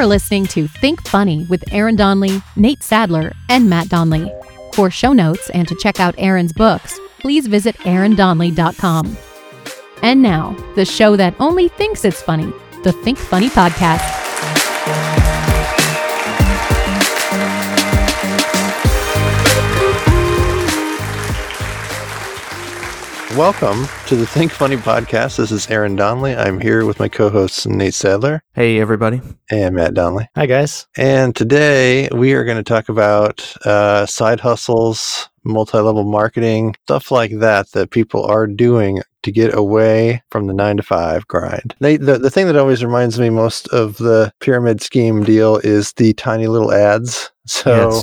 You're listening to Think Funny with Aaron Donley, Nate Sadler, and Matt Donley. For show notes and to check out Aaron's books, please visit aarondonley.com. And now, the show that only thinks it's funny, the Think Funny Podcast. Welcome to the Think Funny podcast. This is Aaron Donley. I'm here with my co-hosts Nate Sadler Hey, everybody. and Matt Donley. Hi, guys. And today we are going to talk about uh, side hustles, multi-level marketing, stuff like that that people are doing to get away from the nine to five grind. Nate, the, the thing that always reminds me most of the pyramid scheme deal is the tiny little ads. So Yes.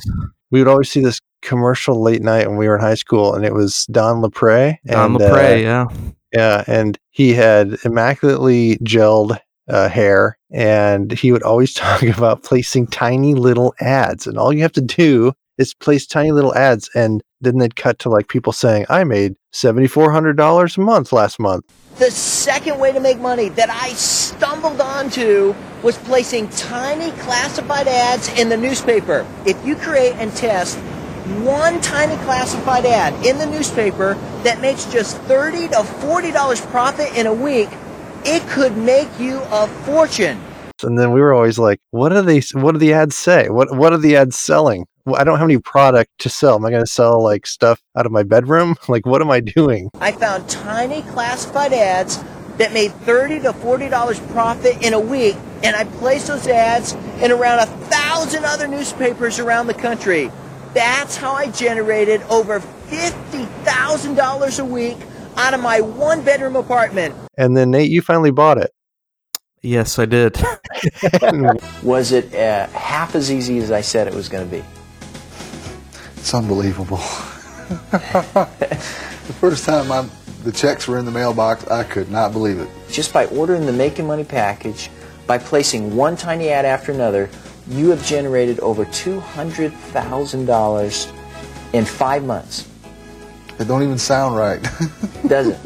we would always see this commercial late night when we were in high school, and it was Don LaPre. Don and, LaPre, uh, yeah. yeah, and he had immaculately gelled uh, hair, and he would always talk about placing tiny little ads. And all you have to do is place tiny little ads, and then they'd cut to like people saying, "I made seventy four hundred dollars a month last month." The second way to make money that I stumbled onto was placing tiny classified ads in the newspaper. If you create and test one tiny classified ad in the newspaper that makes just 30 to 40 dollars profit in a week, it could make you a fortune. And then we were always like, "What do they? What do the ads say? What What are the ads selling? I don't have any product to sell. Am I going to sell like stuff out of my bedroom? Like, what am I doing?" I found tiny classified ads that made 30 to 40 dollars profit in a week and I placed those ads in around a thousand other newspapers around the country. That's how I generated over $50,000 a week out of my one bedroom apartment. And then Nate, you finally bought it. Yes, I did. Was it uh, half as easy as I said it was going to be? It's unbelievable. the first time I, the checks were in the mailbox, I could not believe it. Just by ordering the Making Money package, by placing one tiny ad after another, you have generated over $200,000 in five months. It don't even sound right. Does it?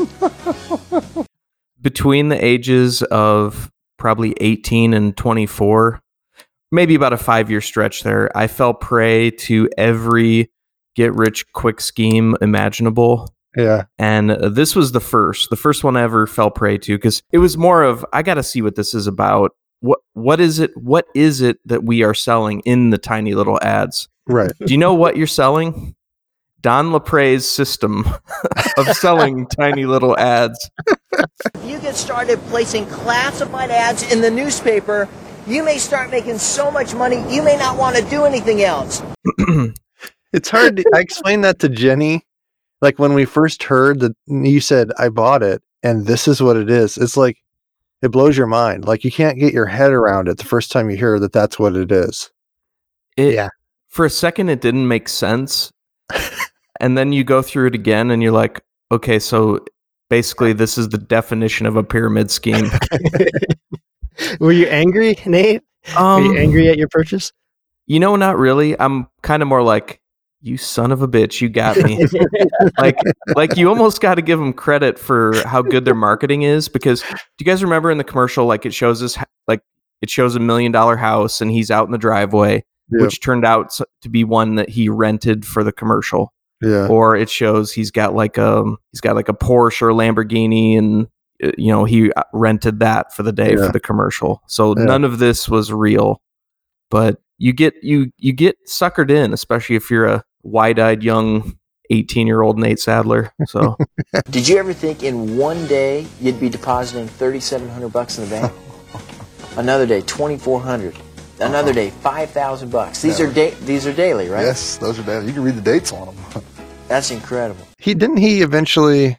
Between the ages of probably 18 and 24, maybe about a five year stretch there, I fell prey to every get rich quick scheme imaginable. Yeah, And uh, this was the first, the first one I ever fell prey to because it was more of I got to see what this is about. What what is it? What is it that we are selling in the tiny little ads? right. Do you know what you're selling? Don LaPre's system of selling tiny little ads. If you get started placing classified ads in the newspaper, you may start making so much money you may not want to do anything else. It's hard. To, I explained that to Jenny, like when we first heard that you said I bought it, and this is what it is. It's like it blows your mind. Like you can't get your head around it the first time you hear that that's what it is. It, Yeah. For a second, it didn't make sense. and then you go through it again and you're like, okay, so basically, this is the definition of a pyramid scheme. Were you angry, Nate? Were Um, you angry at your purchase? You know, not really. I'm kind of more like, you son of a bitch, you got me. like, like you almost got to give them credit for how good their marketing is because do you guys remember in the commercial, like it shows us, like it shows a million dollar house and he's out in the driveway, Yeah. which turned out to be one that he rented for the commercial, Yeah. or it shows he's got like a he's got like a Porsche or Lamborghini and uh, you know he uh, rented that for the day Yeah. for the commercial. So Yeah. none of this was real, but you get you you get suckered in, especially if you're a wide-eyed young 18 year old Nate Sadler. So Did you ever think in one day you'd be depositing 3700 bucks in the bank? Another day 2400. Another day 5000 bucks. These are da- these are daily, right? Yes, those are daily. You can read the dates on them. That's incredible. He didn't he eventually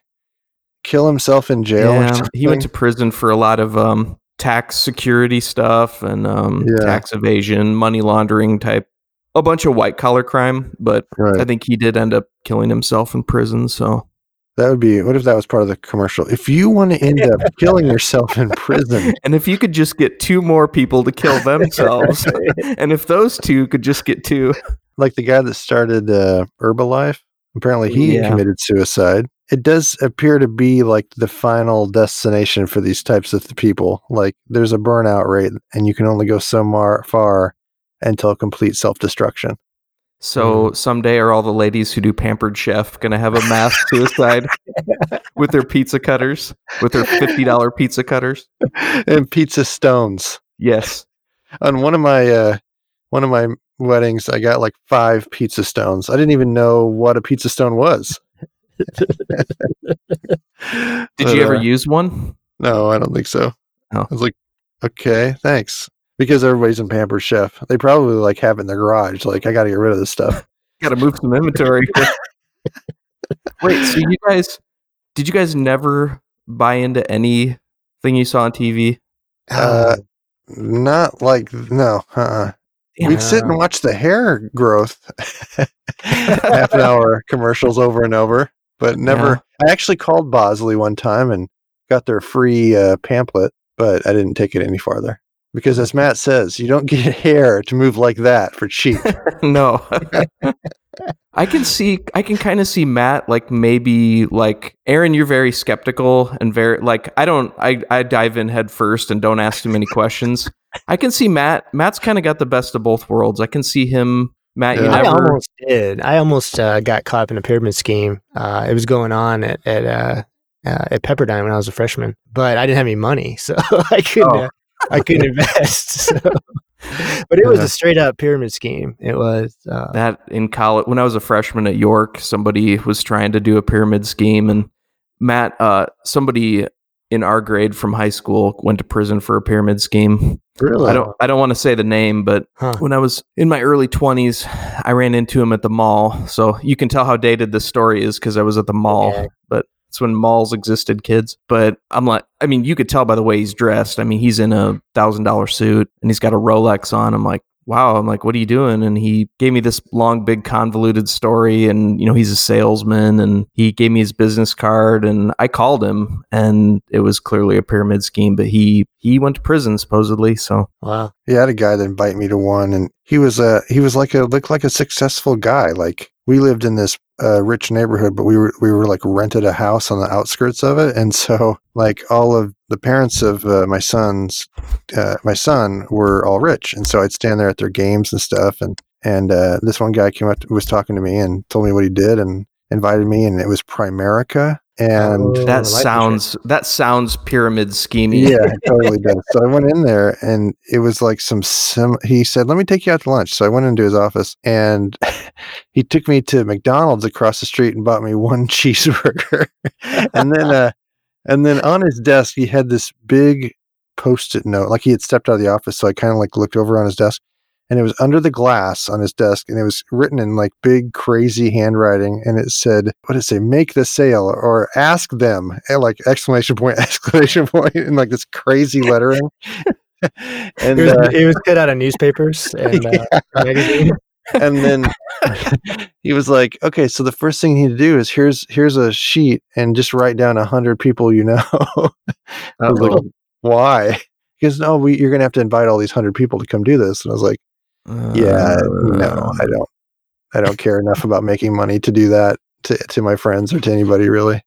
kill himself in jail. yeah, he went to prison for a lot of um, tax security stuff and um, Yeah. tax evasion, money laundering type, a bunch of white collar crime. But Right. I think he did end up killing himself in prison. So That would be. What if that was part of the commercial? If you want to end up killing yourself in prison, And if you could just get two more people to kill themselves, and if those two could just get two, like the guy that started uh, Herbalife, apparently he Yeah. committed suicide, it does appear to be like the final destination for these types of people. Like there's a burnout rate, and you can only go so mar- far until complete self destruction. So someday, are all the ladies who do Pampered Chef going to have a mass suicide with their pizza cutters, with their fifty dollar pizza cutters? and pizza stones. Yes. On one of my uh, one of my weddings, I got like five pizza stones. I didn't even know what a pizza stone was. Did But, you ever uh, use one? No, I don't think so. Oh. I was like, okay, thanks. Because everybody's in Pampered Chef. They probably like have it in their garage. Like, I got to get rid of this stuff. Got to move some inventory. Wait, so you guys, did you guys never buy into anything you saw on TV? Uh, Not like, no. Uh-uh. We'd sit and watch the hair growth half an hour commercials over and over, but never. I actually called Bosley one time and got their free uh, pamphlet, but I didn't take it any farther. Because as Matt says, you don't get hair to move like that for cheap. no. I can see I can kind of see Matt like maybe like Aaron you're very skeptical and very like I don't I I dive in head first and don't ask too many questions. I can see Matt Matt's kind of got the best of both worlds. I can see him Matt you Yeah. I almost did. I almost uh, got caught up in a pyramid scheme. Uh, it was going on at at, uh, uh, at Pepperdine when I was a freshman, but I didn't have any money, so I couldn't. Oh. I couldn't invest. So. But it was a straight up pyramid scheme. It was. Uh, that in college when I was a freshman at York, somebody was trying to do a pyramid scheme and Matt uh somebody in our grade from high school went to prison for a pyramid scheme. Really? I don't I don't want to say the name, but Huh. when I was in my early 20s, I ran into him at the mall. So you can tell how dated this story is cuz I was at the mall, but it's when malls existed, kids. But I'm like I mean, you could tell by the way he's dressed. I mean, he's in a $1000 suit and he's got a Rolex on. I'm like Wow, I'm like, what are you doing? And he gave me this long, big, convoluted story. And, you know, he's a salesman and he gave me his business card. And I called him and it was clearly a pyramid scheme, but he, he went to prison supposedly. So wow. He had a guy that invited me to one, and he was a he was like a looked like a successful guy. Like we lived in this uh, rich neighborhood, but we were we were like rented a house on the outskirts of it, and so like all of the parents of uh, my sons, uh, my son were all rich, and so I'd stand there at their games and stuff, and and uh, this one guy came up to, was talking to me and told me what he did and invited me, and it was Primerica, and Oh, that life sounds, that sounds pyramid scheming. yeah, it totally does. So I went in there and it was like some sim he said, Let me take you out to lunch. So I went into his office and he took me to McDonald's across the street and bought me one cheeseburger. and then uh and then on his desk he had this big post-it note. Like he had stepped out of the office. So I kind of like looked over on his desk and it was under the glass on his desk and it was written in like big crazy handwriting and it said what did it say? Make the sale or ask them and like exclamation point exclamation point in like this crazy lettering. And It was, uh, it was cut out of newspapers and uh, magazines. and then he was like okay so the first thing you need to do is here's here's a sheet and just write down a hundred people you know. I was like, why? Goes no we, you're gonna have to invite all these hundred people to come do this. And i was like yeah no i don't i don't care enough about making money to do that to, to my friends or to anybody really.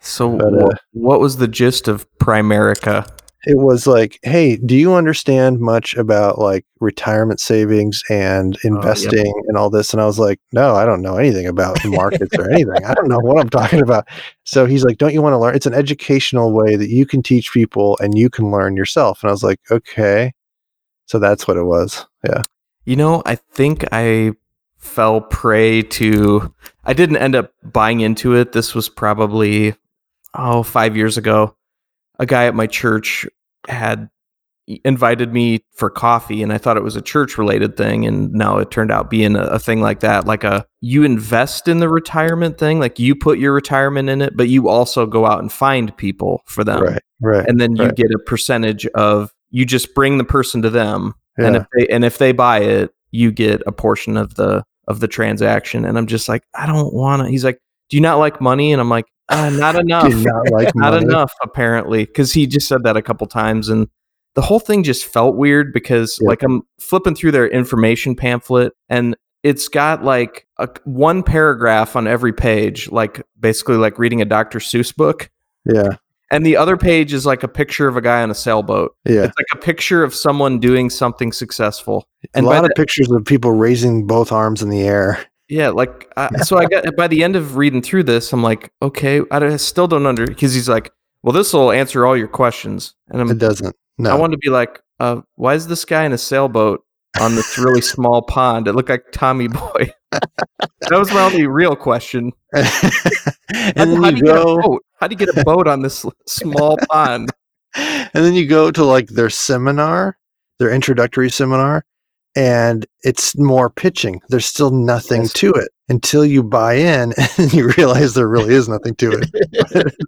So But, uh, what was the gist of Primerica? it was like hey do you understand much about like retirement savings and yep. investing and all this? And i was like no i don't know anything about markets or anything. I don't know what i'm talking about. So he's like don't you want to learn? It's an educational way that you can teach people and you can learn yourself. And i was like okay. So that's what it was. Yeah You know, I think I fell prey to. I didn't end up buying into it. This was probably oh five years ago. A guy at my church had invited me for coffee, and I thought it was a church related thing, and now it turned out being a, a thing like that. Like a you invest in the retirement thing, like you put your retirement in it, but you also go out and find people for them, right right and then you right. get a percentage of you just bring the person to them and if they and if they buy it you get a portion of the of the transaction and i'm just like i don't want to he's like do you not like money and i'm like uh, not enough not like not money. enough apparently because he just said that a couple times and the whole thing just felt weird because Yeah. like i'm flipping through their information pamphlet and it's got like a, one paragraph on every page, like basically like reading a Dr. Seuss book. Yeah. And the other page is like a picture of a guy on a sailboat. Yeah. It's like a picture of someone doing something successful. And a lot of the- pictures of people raising both arms in the air. Yeah, like uh, so. I got by the end of reading through this, I'm like, okay, I still don't under because he's like, well, this will answer all your questions, and I'm, It doesn't. No. I wanted to be like, uh, why is this guy in a sailboat on this really small pond? It looked like Tommy Boy. that was my only real question. and How, then how you do you get a go? How do you get a boat on this small pond? and then you go to like their seminar, their introductory seminar, and it's more pitching. There's still nothing Yes. to it until you buy in and you realize there really is nothing to it.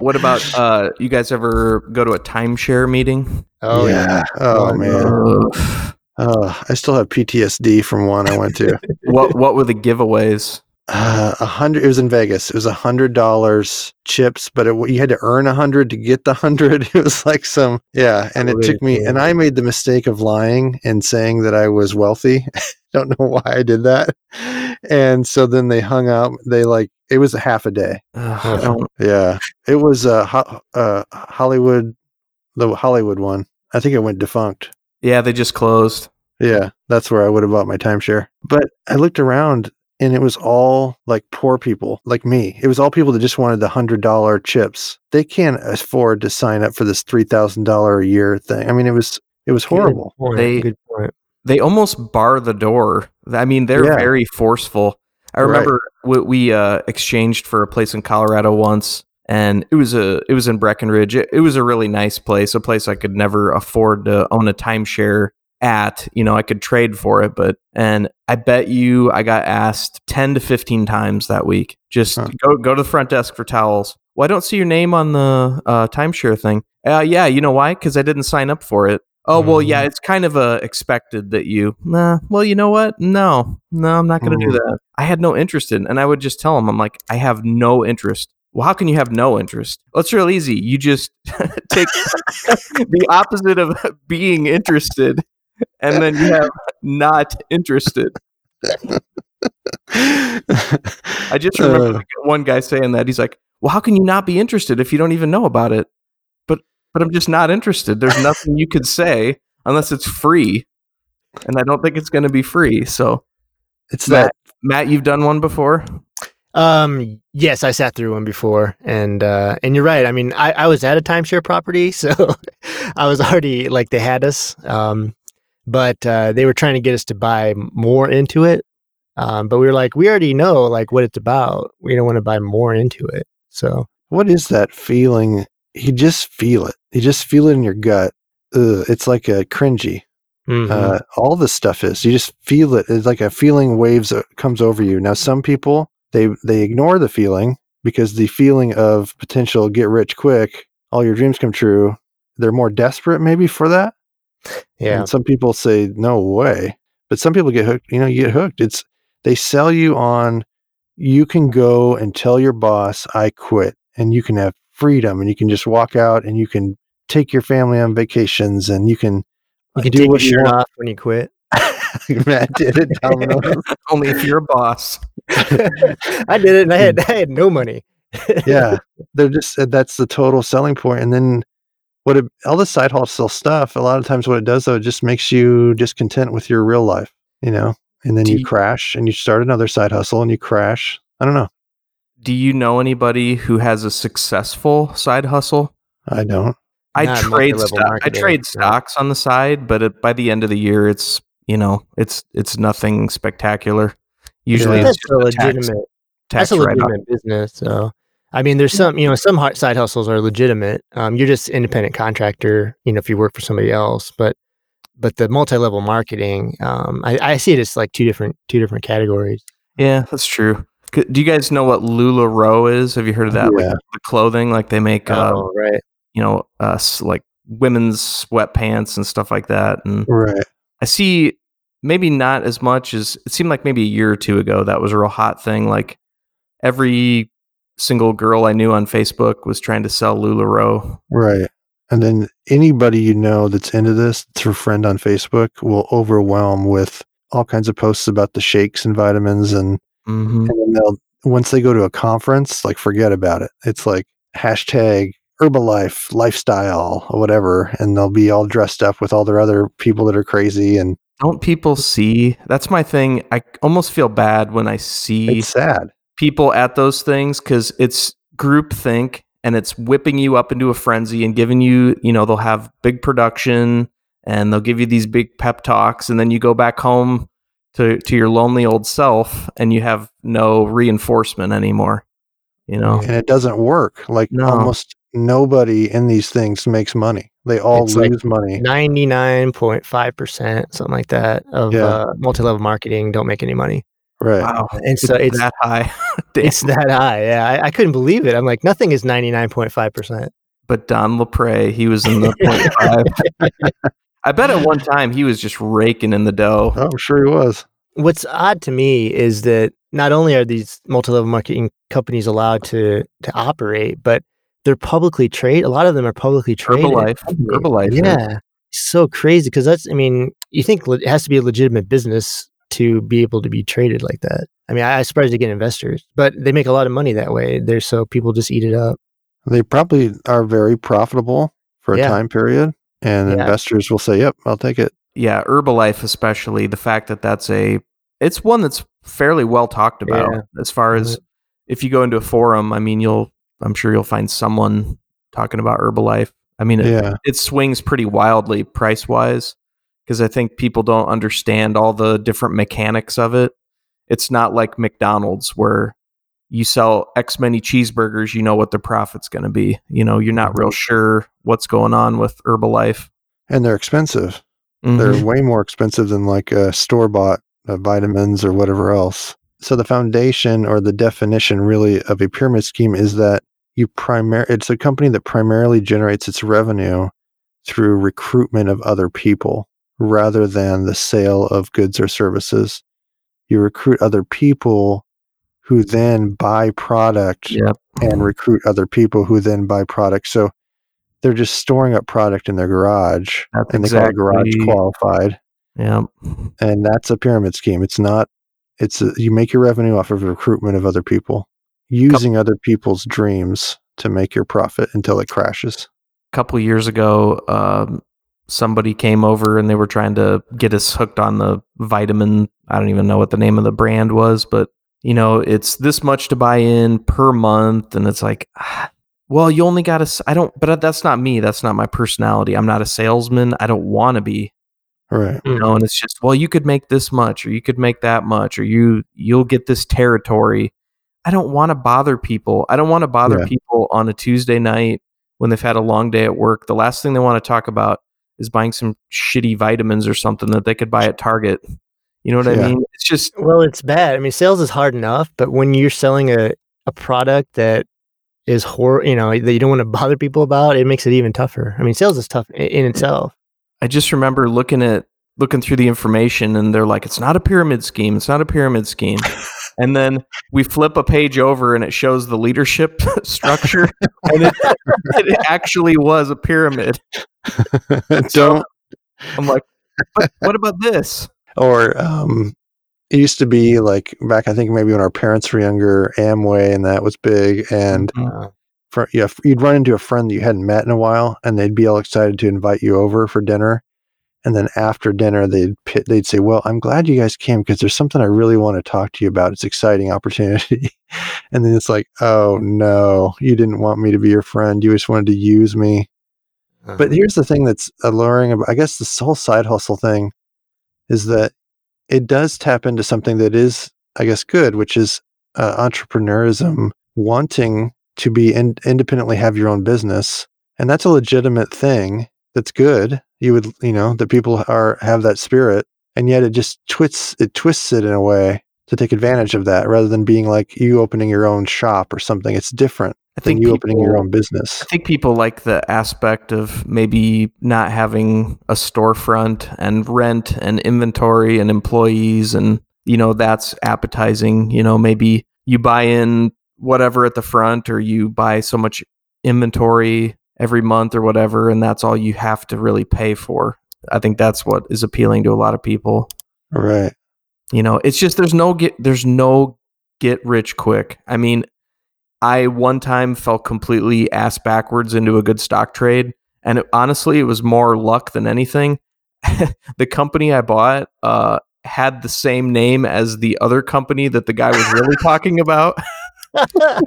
What about uh, you guys ever go to a timeshare meeting? Oh yeah. Oh, Oh, man. Ugh. Oh, I still have PTSD from one I went to. what What were the giveaways? Uh, a hundred. It was in Vegas. It was a hundred dollars chips, but it, you had to earn a hundred to get the hundred. It was like some, yeah. And it Really took me, cool. and I made the mistake of lying and saying that I was wealthy. Don't know why I did that. And so then they hung out. They like it was a half a day. I Yeah, it was uh, uh Hollywood, the Hollywood one. I think it went defunct. yeah, they just closed. Yeah, that's where I would have bought my timeshare. But I looked around and it was all like poor people like me. It was all people that just wanted the hundred dollar chips. They can't afford to sign up for this three thousand dollar a year thing. I mean, it was it was horrible. Good point. They- Good point. they almost bar the door. I mean, they're Yeah. very forceful. I Right. remember we, we uh, exchanged for a place in Colorado once, and it was a it was in Breckenridge. It, it was a really nice place, a place I could never afford to own a timeshare at. You know, I could trade for it, but and I bet you I got asked ten to fifteen times that week. Just Huh. go go to the front desk for towels. Well, I don't see your name on the uh, timeshare thing. Uh, yeah, you know why? Because I didn't sign up for it. Oh well, yeah, Mhm. it's kind of uh, expected that you. Nah, well, you know what? No, no, I'm not going to do Mm. that. I had no interest in, and I would just tell them, I'm like, I have no interest. Well, how can you have no interest? Well, it's real easy. You just take the opposite of being interested, and then you have not interested. I just remember Uh, one guy saying that he's like, "Well, how can you not be interested if you don't even know about it?" But but I'm just not interested. There's nothing you could say unless it's free, and I don't think it's going to be free. So, it's Matt, that Matt, you've done one before. Um, yes, I sat through one before, and uh, and you're right. I mean, I, I was at a timeshare property, so I was already like they had us. Um, but uh, they were trying to get us to buy more into it. Um, but we were like, we already know like what it's about. We don't want to buy more into it. So what is that feeling? You just feel it. You just feel it in your gut. Ugh, it's like a cringy. mhm. Uh, all this stuff is. You just feel it. It's like a feeling waves uh, comes over you. Now, some people they they ignore the feeling because the feeling of potential get rich quick, all your dreams come true. They're more desperate maybe for that. Yeah, And some people say no way, but some people get hooked. You know, you get hooked. It's they sell you on. You can go and tell your boss, "I quit," and you can have freedom, and you can just walk out, and you can take your family on vacations, and you can you can do take what you shirt want. off when you quit. Matt did it. Only if you're a boss. I did it, and I had hmm. I had no money. yeah, they're just that's the total selling point. And then what it, all the side hustle stuff. A lot of times, what it does though, it just makes you discontent with your real life. You know, and then you you- crash, and you start another side hustle, and you crash. I don't know. Do you know anybody who has a successful side hustle? I don't. I Not trade stock, I trade right. stocks on the side, but it, by the end of the year, it's you know it's it's nothing spectacular. Usually, Yeah. it's that's a a tax, legitimate. tax that's a write-off. legitimate business. So, I mean, there's some, you know, some side hustles are legitimate. Um, you're just independent contractor, you know, if you work for somebody else. But, but the multi-level marketing, um, I, I see it as like two different, two different categories. Yeah, that's true. Do you guys know what Lularoe is? Have you heard of that? Yeah. Like the clothing, like they make, uh, oh, right. you know, uh, like women's sweatpants and stuff like that. And Right. I see maybe not as much as it seemed like maybe a year or two ago that was a real hot thing. Like every single girl I knew on Facebook was trying to sell Lularoe. Right. And then anybody you know that's into this, your friend on Facebook, will overwhelm with all kinds of posts about the shakes and vitamins and, Mhm. and they'll once they go to a conference, like forget about it. It's like hashtag Herbalife lifestyle or whatever, and they'll be all dressed up with all their other people that are crazy and Don't people see? That's my thing. I almost feel bad when I see it's sad. People at those things because it's groupthink and it's whipping you up into a frenzy and giving you, you know, they'll have big production and they'll give you these big pep talks and then you go back home to to your lonely old self and you have no reinforcement anymore. You know, And it doesn't work. Like No. almost nobody in these things makes money. They all It's like lose money. Ninety nine point five percent, something like that, of Yeah. uh, multi level marketing don't make any money. Right. wow, And so it's that high. It's that high. Yeah, I, I couldn't believe it. I'm like, nothing is ninety nine point five percent. but Don LaPre, he was in the point five. I bet at one time he was just raking in the dough. Oh, I'm sure he was. What's odd to me is that not only are these multi level marketing companies allowed to to operate, but they're publicly traded. A lot of them are publicly traded. Herbalife, Herbalife, is. Yeah, so crazy because that's. I mean, you think it has to be a legitimate business to be able to be traded like that. I mean, I, I'm surprised they get investors, but they make a lot of money that way. They're so people just eat it up. They probably are very profitable for a Yeah. time period, and Yeah. investors will say, "Yep, I'll take it." yeah, Herbalife, especially the fact that that's a, it's one that's fairly well talked about Yeah. as far as if you go into a forum. I mean, you'll, I'm sure you'll find someone talking about Herbalife. I mean, it, Yeah, it swings pretty wildly price wise because I think people don't understand all the different mechanics of it. It's not like McDonald's where you sell X many cheeseburgers, you know what the profit's going to be. You know, you're not real sure what's going on with Herbalife. and they're expensive. Mhm. They're way more expensive than like a store bought uh, vitamins or whatever else. So the foundation or the definition really of a pyramid scheme is that you primar it's a company that primarily generates its revenue through recruitment of other people rather than the sale of goods or services. You recruit other people who then buy product Yep. and recruit other people who then buy product. So they're just storing up product in their garage That's and they call it garage qualified Yep. and that's a pyramid scheme it's not it's a, you make your revenue off of recruitment of other people using other people's dreams to make your profit until it crashes A couple years ago, um, somebody came over and they were trying to get us hooked on the vitamin. I don't even know what the name of the brand was, but you know, it's this much to buy in per month, and it's like, ah, well, you only got to. I don't, but that's not me. That's not my personality. I'm not a salesman. I don't want to be. right You know, and it's just, well, you could make this much, or you could make that much, or you you'll get this territory. I don't want to bother people. I don't want to bother Yeah. people on a Tuesday night when they've had a long day at work. The last thing they want to talk about is buying some shitty vitamins or something that they could buy at Target. You know what Yeah. I mean? It's just Well, it's bad. I mean, sales is hard enough, but when you're selling a, a product that is hor, you know, that you don't want to bother people about, it makes it even tougher. I mean, sales is tough in, in itself. I just remember looking at looking through the information and they're like, it's not a pyramid scheme. It's not a pyramid scheme. and then we flip a page over and it shows the leadership structure. and it, it actually was a pyramid. don't I'm like, what about this? or um it used to be like back i think maybe when our parents were younger amway and that was big and Uh, for, yeah, you'd run into a friend that you hadn't met in a while, and they'd be all excited to invite you over for dinner. And then after dinner, they'd pit, they'd say, "Well, I'm glad you guys came because there's something I really want to talk to you about. It's an exciting opportunity." and then it's like, "Oh no, you didn't want me to be your friend. You just wanted to use me." But here's the thing that's alluring I guess, this whole side hustle thing is that it does tap into something that is, I guess, good, which is uh, entrepreneurism, wanting to be in, independently have your own business, and that's a legitimate thing. That's good. You would, you know, that people are have that spirit, and yet it just twists it twists it in a way to take advantage of that, rather than being like you opening your own shop or something. It's different I think you opening your own business. I think people like the aspect of maybe not having a storefront and rent and inventory and employees and you know that's appetizing, you know, maybe you buy in whatever at the front or you buy so much inventory every month or whatever and that's all you have to really pay for. I think that's what is appealing to a lot of people. Right. You know, it's just there's no get there's no get rich quick. I mean, I one time fell completely ass backwards into a good stock trade, and it, honestly, it was more luck than anything. the company I bought uh, had the same name as the other company that the guy was really talking about,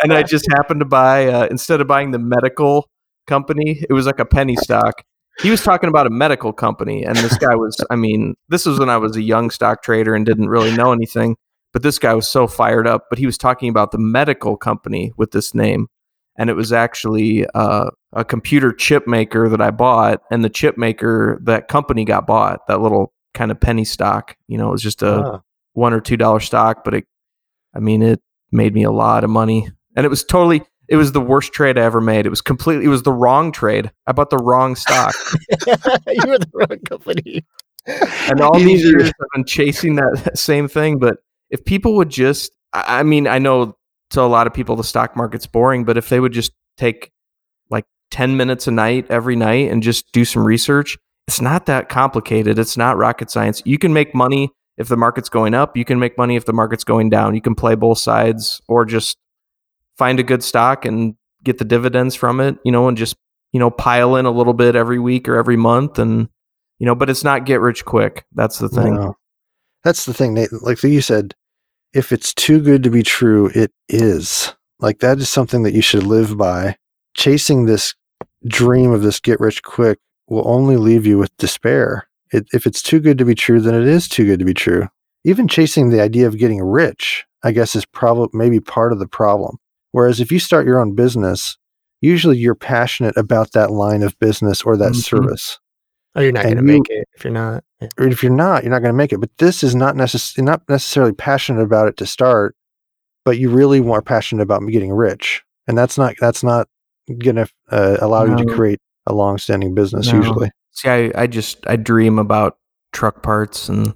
and I just happened to buy uh, instead of buying the medical company, it was like a penny stock. He was talking about a medical company, and this guy was, I mean, this was when I was a young stock trader and didn't really know anything. But this guy was so fired up. But he was talking about the medical company with this name. And it was actually uh, a computer chip maker that I bought. And the chip maker, that company got bought, that little kind of penny stock. You know, it was just a Ah. one or two dollar stock, but it, I mean, it made me a lot of money. And it was totally, it was the worst trade I ever made. It was completely, it was the wrong trade. I bought the wrong stock. you were the wrong company. and all these years I've been chasing that same thing. But if people would just, I mean, I know to a lot of people the stock market's boring, but if they would just take like 10 minutes a night every night and just do some research, it's not that complicated. It's not rocket science. You can make money if the market's going up, you can make money if the market's going down. You can play both sides or just find a good stock and get the dividends from it, you know, and just, you know, pile in a little bit every week or every month and you know, but it's not get rich quick. That's the thing. No. That's the thing, Nate. Like you said, if it's too good to be true, it is. Like that is something that you should live by. Chasing this dream of this get rich quick will only leave you with despair. It, if it's too good to be true, then it is too good to be true. Even chasing the idea of getting rich, I guess, is probably maybe part of the problem. Whereas if you start your own business, usually you're passionate about that line of business or that Mhm. service. Oh, you're not going to make it if you're not. Or if you're not, you're not going to make it. But this is not necessarily not necessarily passionate about it to start, but you really are passionate about getting rich, and that's not that's not going to uh, allow you to create a long-standing business. No. Usually, See, I, I just I dream about truck parts and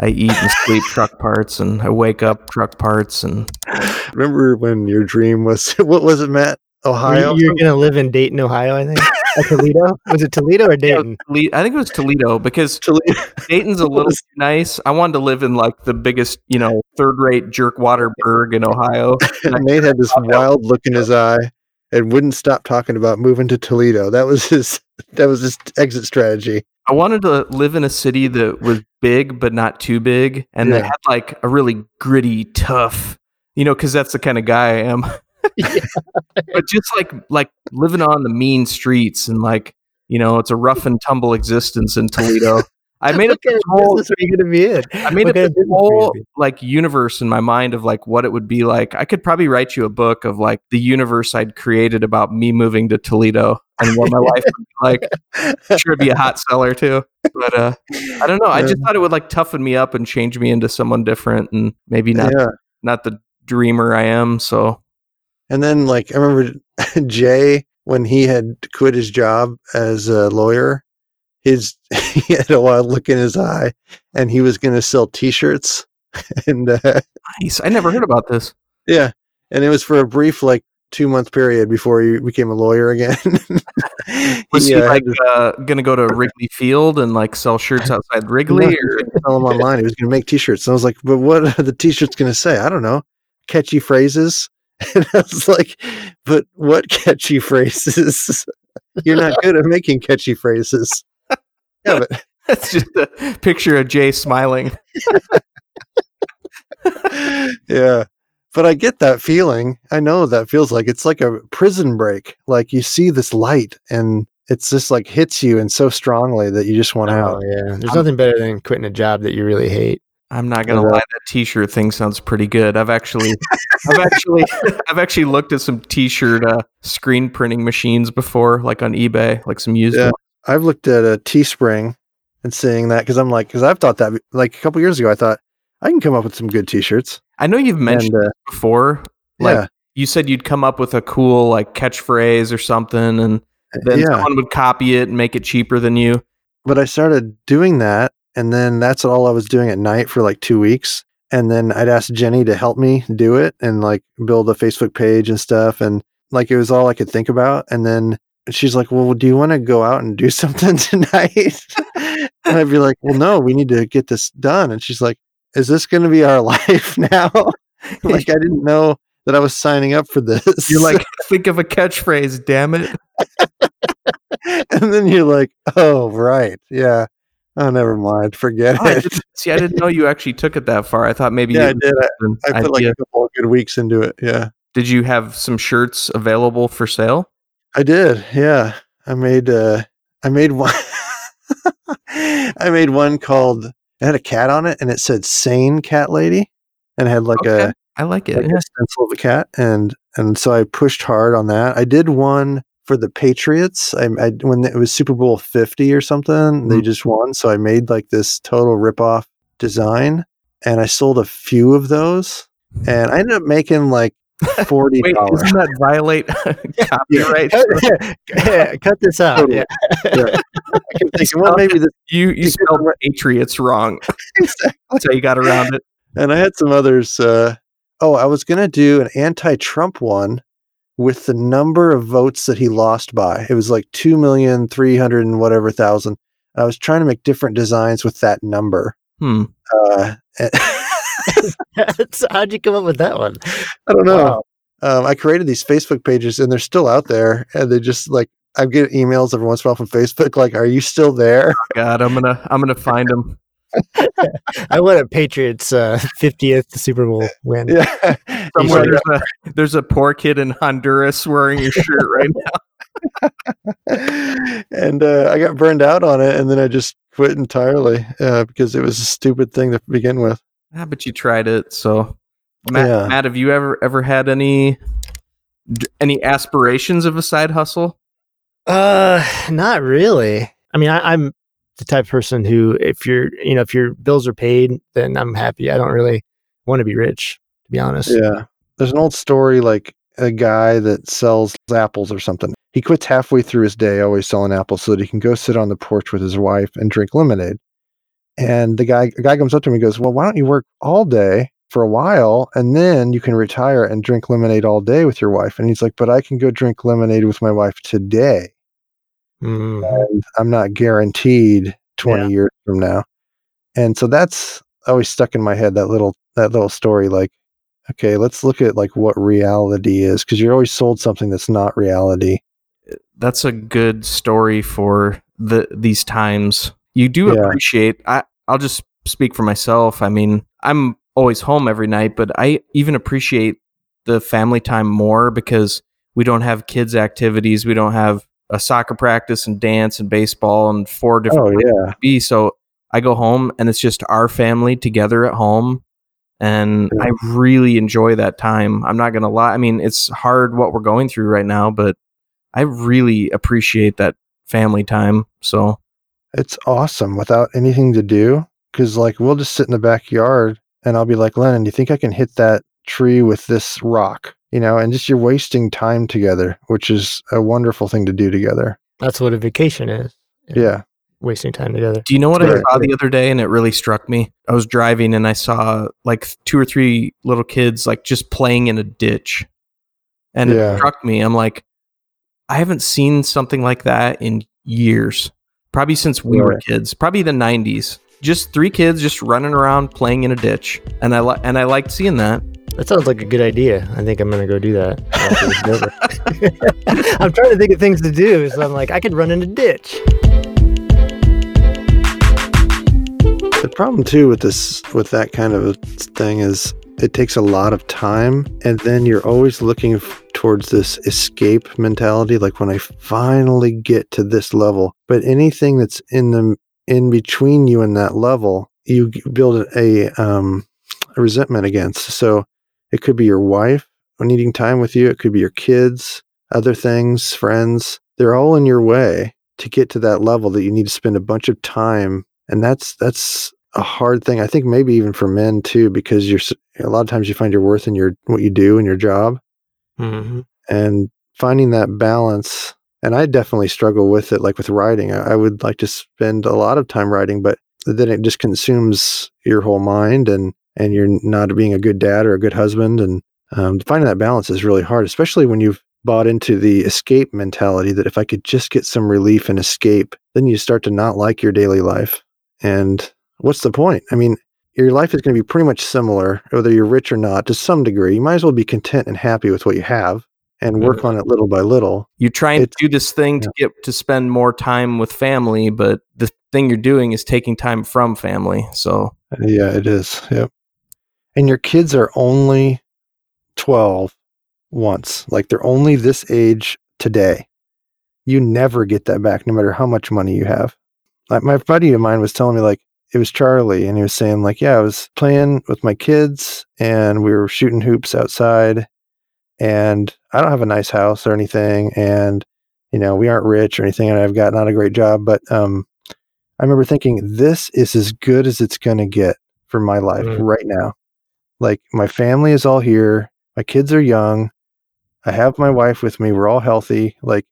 I eat and sleep truck parts and I wake up truck parts and remember when your dream was what was it, Matt? Ohio. You, are going to live in Dayton, Ohio, I think. Toledo? Was it Toledo or Dayton? Tole- I think it was Toledo because Toledo. Dayton's a little nice. I wanted to live in like the biggest, you know, third rate jerkwater burg in Ohio. And Nate had this wild look in his eye and wouldn't stop talking about moving to Toledo. That was his that was his exit strategy. I wanted to live in a city that was big but not too big, and that had like a really gritty, tough, you know, because that's the kind of guy I am. but just like like living on the mean streets and like you know, it's a rough and tumble existence in Toledo. I made up this whole are you to be in? I made What up this of business are you gonna whole like universe in my mind of like what it would be like. I could probably write you a book of like the universe I'd created about me moving to Toledo and what my life would be like. Sure be a hot seller too. But uh I don't know. I just thought it would like toughen me up and change me into someone different and maybe not Yeah. not the dreamer I am. So And then, like, I remember Jay when he had quit his job as a lawyer. His he had a wild look in his eye, and he was going to sell T-shirts, and uh, nice. I never heard about this. yeah, and it was for a brief like two month period before he became a lawyer again. Was he, uh, like uh, gonna go to Wrigley Field and like sell shirts outside Wrigley No, or sell them online. He was going to make T-shirts. And I was like, "But what are the T-shirts going to say? I don't know. Catchy phrases." And I was like, "But what catchy phrases? You're not good at making catchy phrases." Yeah, but That's just a picture of Jay smiling. yeah. But I get that feeling. I know what that feels like. It's like a prison break. Like you see this light and it's just like hits you and so strongly that you just want Oh, out. yeah. There's nothing better than quitting a job that you really hate. I'm not gonna lie, that T-shirt thing sounds pretty good. I've actually, I've actually, I've actually looked at some T-shirt uh, screen printing machines before, like on eBay, like some used. Yeah. ones. I've looked at a Teespring and seeing that because I'm like, because I've thought that like a couple years ago, I thought I can come up with some good T-shirts. I know you've mentioned and uh, before. Like yeah, you said, you'd come up with a cool like catchphrase or something, and then yeah. someone would copy it and make it cheaper than you. But I started doing that, and then that's all I was doing at night for like two weeks. And then I'd ask Jenny to help me do it and like build a Facebook page and stuff. And like it was all I could think about. And then she's like, Well, do you want to go out and do something tonight? and I'd be like, Well, no, we need to get this done. And she's like, is this going to be our life now? like I didn't know that I was signing up for this. You're like, think of a catchphrase, damn it. and then you're like, oh right, yeah. Oh, never mind. Forget Oh, it. didn't- see, I didn't know you actually took it that far. I thought maybe Yeah, I did. I, I put like a couple of good weeks into it. Yeah, Did you have some shirts available for sale? I did. Yeah, I made. uh I made one. I made one called. It had a cat on it, and it said "sane cat lady," and had like Okay. a I like it. like yeah. a stencil of a cat, and and so I pushed hard on that. I did one for the Patriots. I, I when it was Super Bowl Fifty or something, they Mhm. just won, so I made like this total ripoff design, and I sold a few of those, and I ended up making like forty Wait, dollars. doesn't that violate copyright? cut, cut this out. Yeah. I'm thinking, well, maybe this. You you spelled Patriots wrong. That's how you got around it. And I had some others. Uh, oh, I was gonna do an anti-Trump one with the number of votes that he lost by. It was like two million three hundred and whatever thousand. I was trying to make different designs with that number. Hmm. Uh, and- So how'd you come up with that one? I don't know. Wow. Um, I created these Facebook pages, and they're still out there. And they just like I get emails every once in a while from Facebook, like, "Are you still there?" God, I'm gonna I'm gonna find him. I won a Patriots uh, 50th Super Bowl win. yeah, Somewhere there's a there's a poor kid in Honduras wearing your shirt right now. and uh, I got burned out on it, and then I just quit entirely uh, because it was a stupid thing to begin with. Ah, but you tried it, so Matt, Yeah. Matt, have you ever ever had any any aspirations of a side hustle? Uh, not really. I mean, I, I'm the type of person who, if you're, you know, if your bills are paid, then I'm happy. I don't really want to be rich, to be honest. Yeah, there's an old story like a guy that sells apples or something. He quits halfway through his day, always selling apples, so that he can go sit on the porch with his wife and drink lemonade. And the guy, a guy comes up to him and goes, "Well, why don't you work all day for a while, and then you can retire and drink lemonade all day with your wife?" And he's like, "But I can go drink lemonade with my wife today." Mhm. and I'm not guaranteed 20 Yeah. years from now. And so that's always stuck in my head that little that little story like okay, let's look at like what reality is because you're always sold something that's not reality. That's a good story for the these times. You do Yeah. appreciate. I I'll just speak for myself. I mean, I'm always home every night, but I even appreciate the family time more because we don't have kids activities. We don't have a soccer practice and dance and baseball and four different Oh yeah. be. So I go home and it's just our family together at home. And Yeah. I really enjoy that time. I'm not going to lie. I mean, it's hard what we're going through right now, but I really appreciate that family time. So, It's awesome without anything to do cuz like we'll just sit in the backyard and I'll be like, "Lennon, do you think I can hit that tree with this rock?" You know, and just you're wasting time together, which is a wonderful thing to do together. That's what a vacation is. Yeah. Wasting time together. do you know what I saw the other day and it really struck me? I was driving and I saw like two or three little kids like just playing in a ditch. And Yeah. it struck me. I'm like, I haven't seen something like that in years. Probably since we were kids. Probably the 90s. Just three kids just running around playing in a ditch. And I li- and I liked seeing that. That sounds like a good idea. I think I'm gonna go do that. I'm trying to think of things to do, so I'm like, I could run in a ditch. The problem too with this with that kind of a thing is it takes a lot of time and then you're always looking f- towards this escape mentality like when I finally get to this level but anything that's in the in between you and that level you build a um a resentment against so it could be your wife needing time with you. It could be your kids other things friends. They're all in your way to get to that level that you need to spend a bunch of time and that's that's a hard thing. I think maybe even for men too because you're a lot of times you find your worth in your what you do in your job. Hmm and finding that balance and i definitely struggle with it like with writing. I, I would like to spend a lot of time writing but then it just consumes your whole mind and and you're not being a good dad or a good husband and um, finding that balance is really hard especially when you've bought into the escape mentality that if i could just get some relief and escape then you start to not like your daily life and what's the point i mean your life is going to be pretty much similar, whether you're rich or not, to some degree. You might as well be content and happy with what you have and work Mm-hmm. on it little by little. You try and It's- do this thing to get to spend more time with family, but the thing you're doing is taking time from family. So Yeah, it is. Yep. And your kids are only 12 once. Like they're only this age today. You never get that back, no matter how much money you have. Like my buddy of mine was telling me, like, it was Charlie, and he was saying, like, yeah, I was playing with my kids and we were shooting hoops outside. And I don't have a nice house or anything. And, you know, we aren't rich or anything. And I've got not a great job. But um, I remember thinking, this is as good as it's going to get for my life Mm. right now. Like my family is all here. My kids are young. I have my wife with me. We're all healthy. Like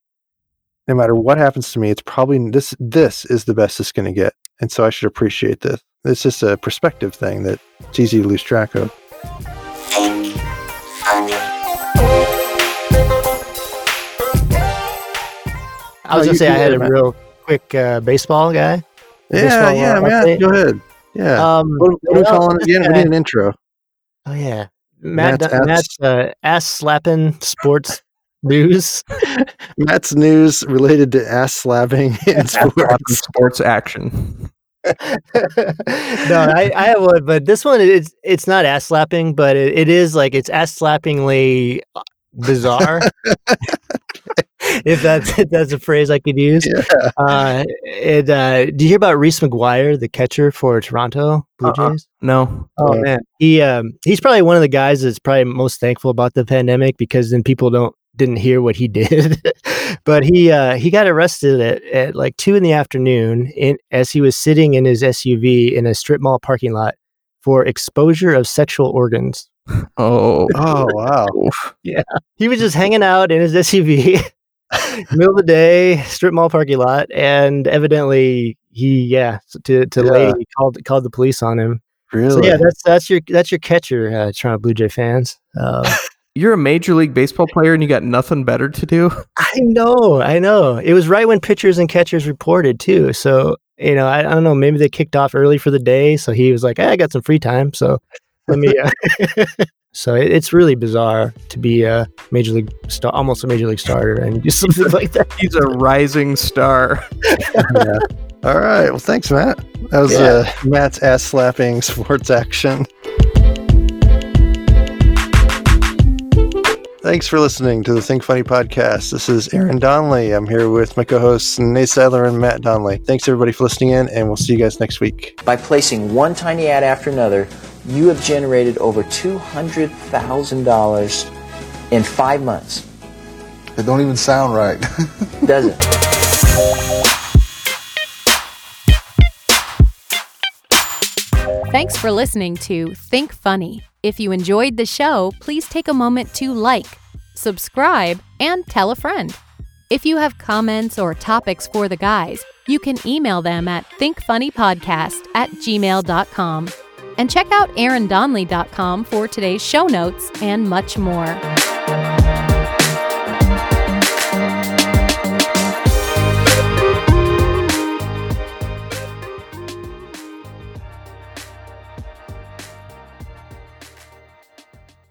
no matter what happens to me, it's probably this this is the best it's going to get. And so I should appreciate this. It's just a perspective thing that it's easy to lose track of. I was No, gonna say I had a ahead, real quick uh, baseball guy. Yeah, Baseball, yeah, uh, man. update. Go ahead. Yeah. Um, what, what are we calling again? We need an intro. Oh yeah, Matt. Matt's Matt's, ass- Matt's uh, ass slapping sports news. Matt's news related to ass slapping in sports. sports action. no, I, I have one, but this one is it's not ass slapping, but it, it is like it's ass slappingly bizarre. if that's if that's a phrase I could use. Yeah. Uh, it, uh, do you hear about Reese McGuire, the catcher for Toronto Blue Uh-uh. Jays? No. Oh man, he um, he's probably one of the guys that's probably most thankful about the pandemic because then people don't didn't hear what he did. but he uh, he got arrested at, at like two in the afternoon in, as he was sitting in his SUV in a strip mall parking lot for exposure of sexual organs. Oh. Oh wow. Yeah. He was just hanging out in his SUV, middle of the day, strip mall parking lot, and evidently he yeah to to Yeah. lady called called the police on him. Really? So yeah, that's that's your that's your catcher, uh, Toronto Blue Jay fans. Um, You're a major league baseball player and you got nothing better to do? I know, I know. It was right when pitchers and catchers reported too. So you know, I, I don't know. Maybe they kicked off early for the day, so he was like, hey, "I got some free time, so let me." Uh, so it, it's really bizarre to be a major league star, almost a major league starter, and do something like that. He's a rising star. yeah. All right. Well, thanks, Matt. That was Yeah. uh, Matt's ass slapping sports action. Thanks for listening to the Think Funny podcast. This is Aaron Donnelly. I'm here with my co hosts, Nate Sadler and Matt Donnelly. Thanks, everybody, for listening in, and we'll see you guys next week. By placing one tiny ad after another, you have generated over $200,000 in five months. It don't even sound right. Does it? Thanks for listening to Think Funny. If you enjoyed the show, please take a moment to like, subscribe, and tell a friend. If you have comments or topics for the guys, you can email them at thinkfunnypodcast at gmail.com. And check out aarondonley.com for today's show notes and much more.